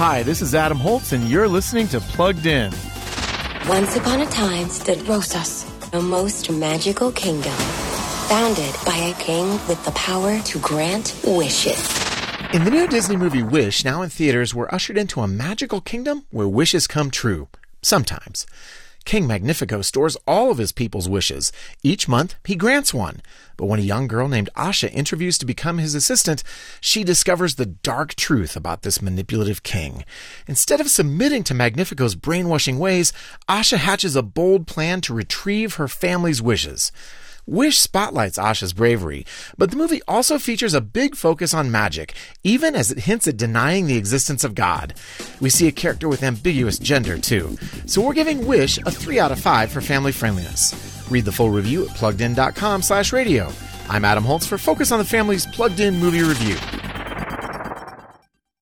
Hi, this is Adam Holz, and you're listening to Plugged In. Once upon a time stood Rosas, a most magical kingdom, founded by a king with the power to grant wishes. In the new Disney movie Wish, now in theaters, we're ushered into a magical kingdom where wishes come true. Sometimes. King Magnifico stores all of his people's wishes. Each month, he grants one. But when a young girl named Asha interviews to become his assistant, she discovers the dark truth about this manipulative king. Instead of submitting to Magnifico's brainwashing ways, Asha hatches a bold plan to retrieve her family's wishes. Wish spotlights Asha's bravery, but the movie also features a big focus on magic, even as it hints at denying the existence of God. We see a character with ambiguous gender, too. So we're giving Wish a 3 out of 5 for family friendliness. Read the full review at pluggedin.com slash radio. I'm Adam Holz for Focus on the Family's Plugged In Movie Review.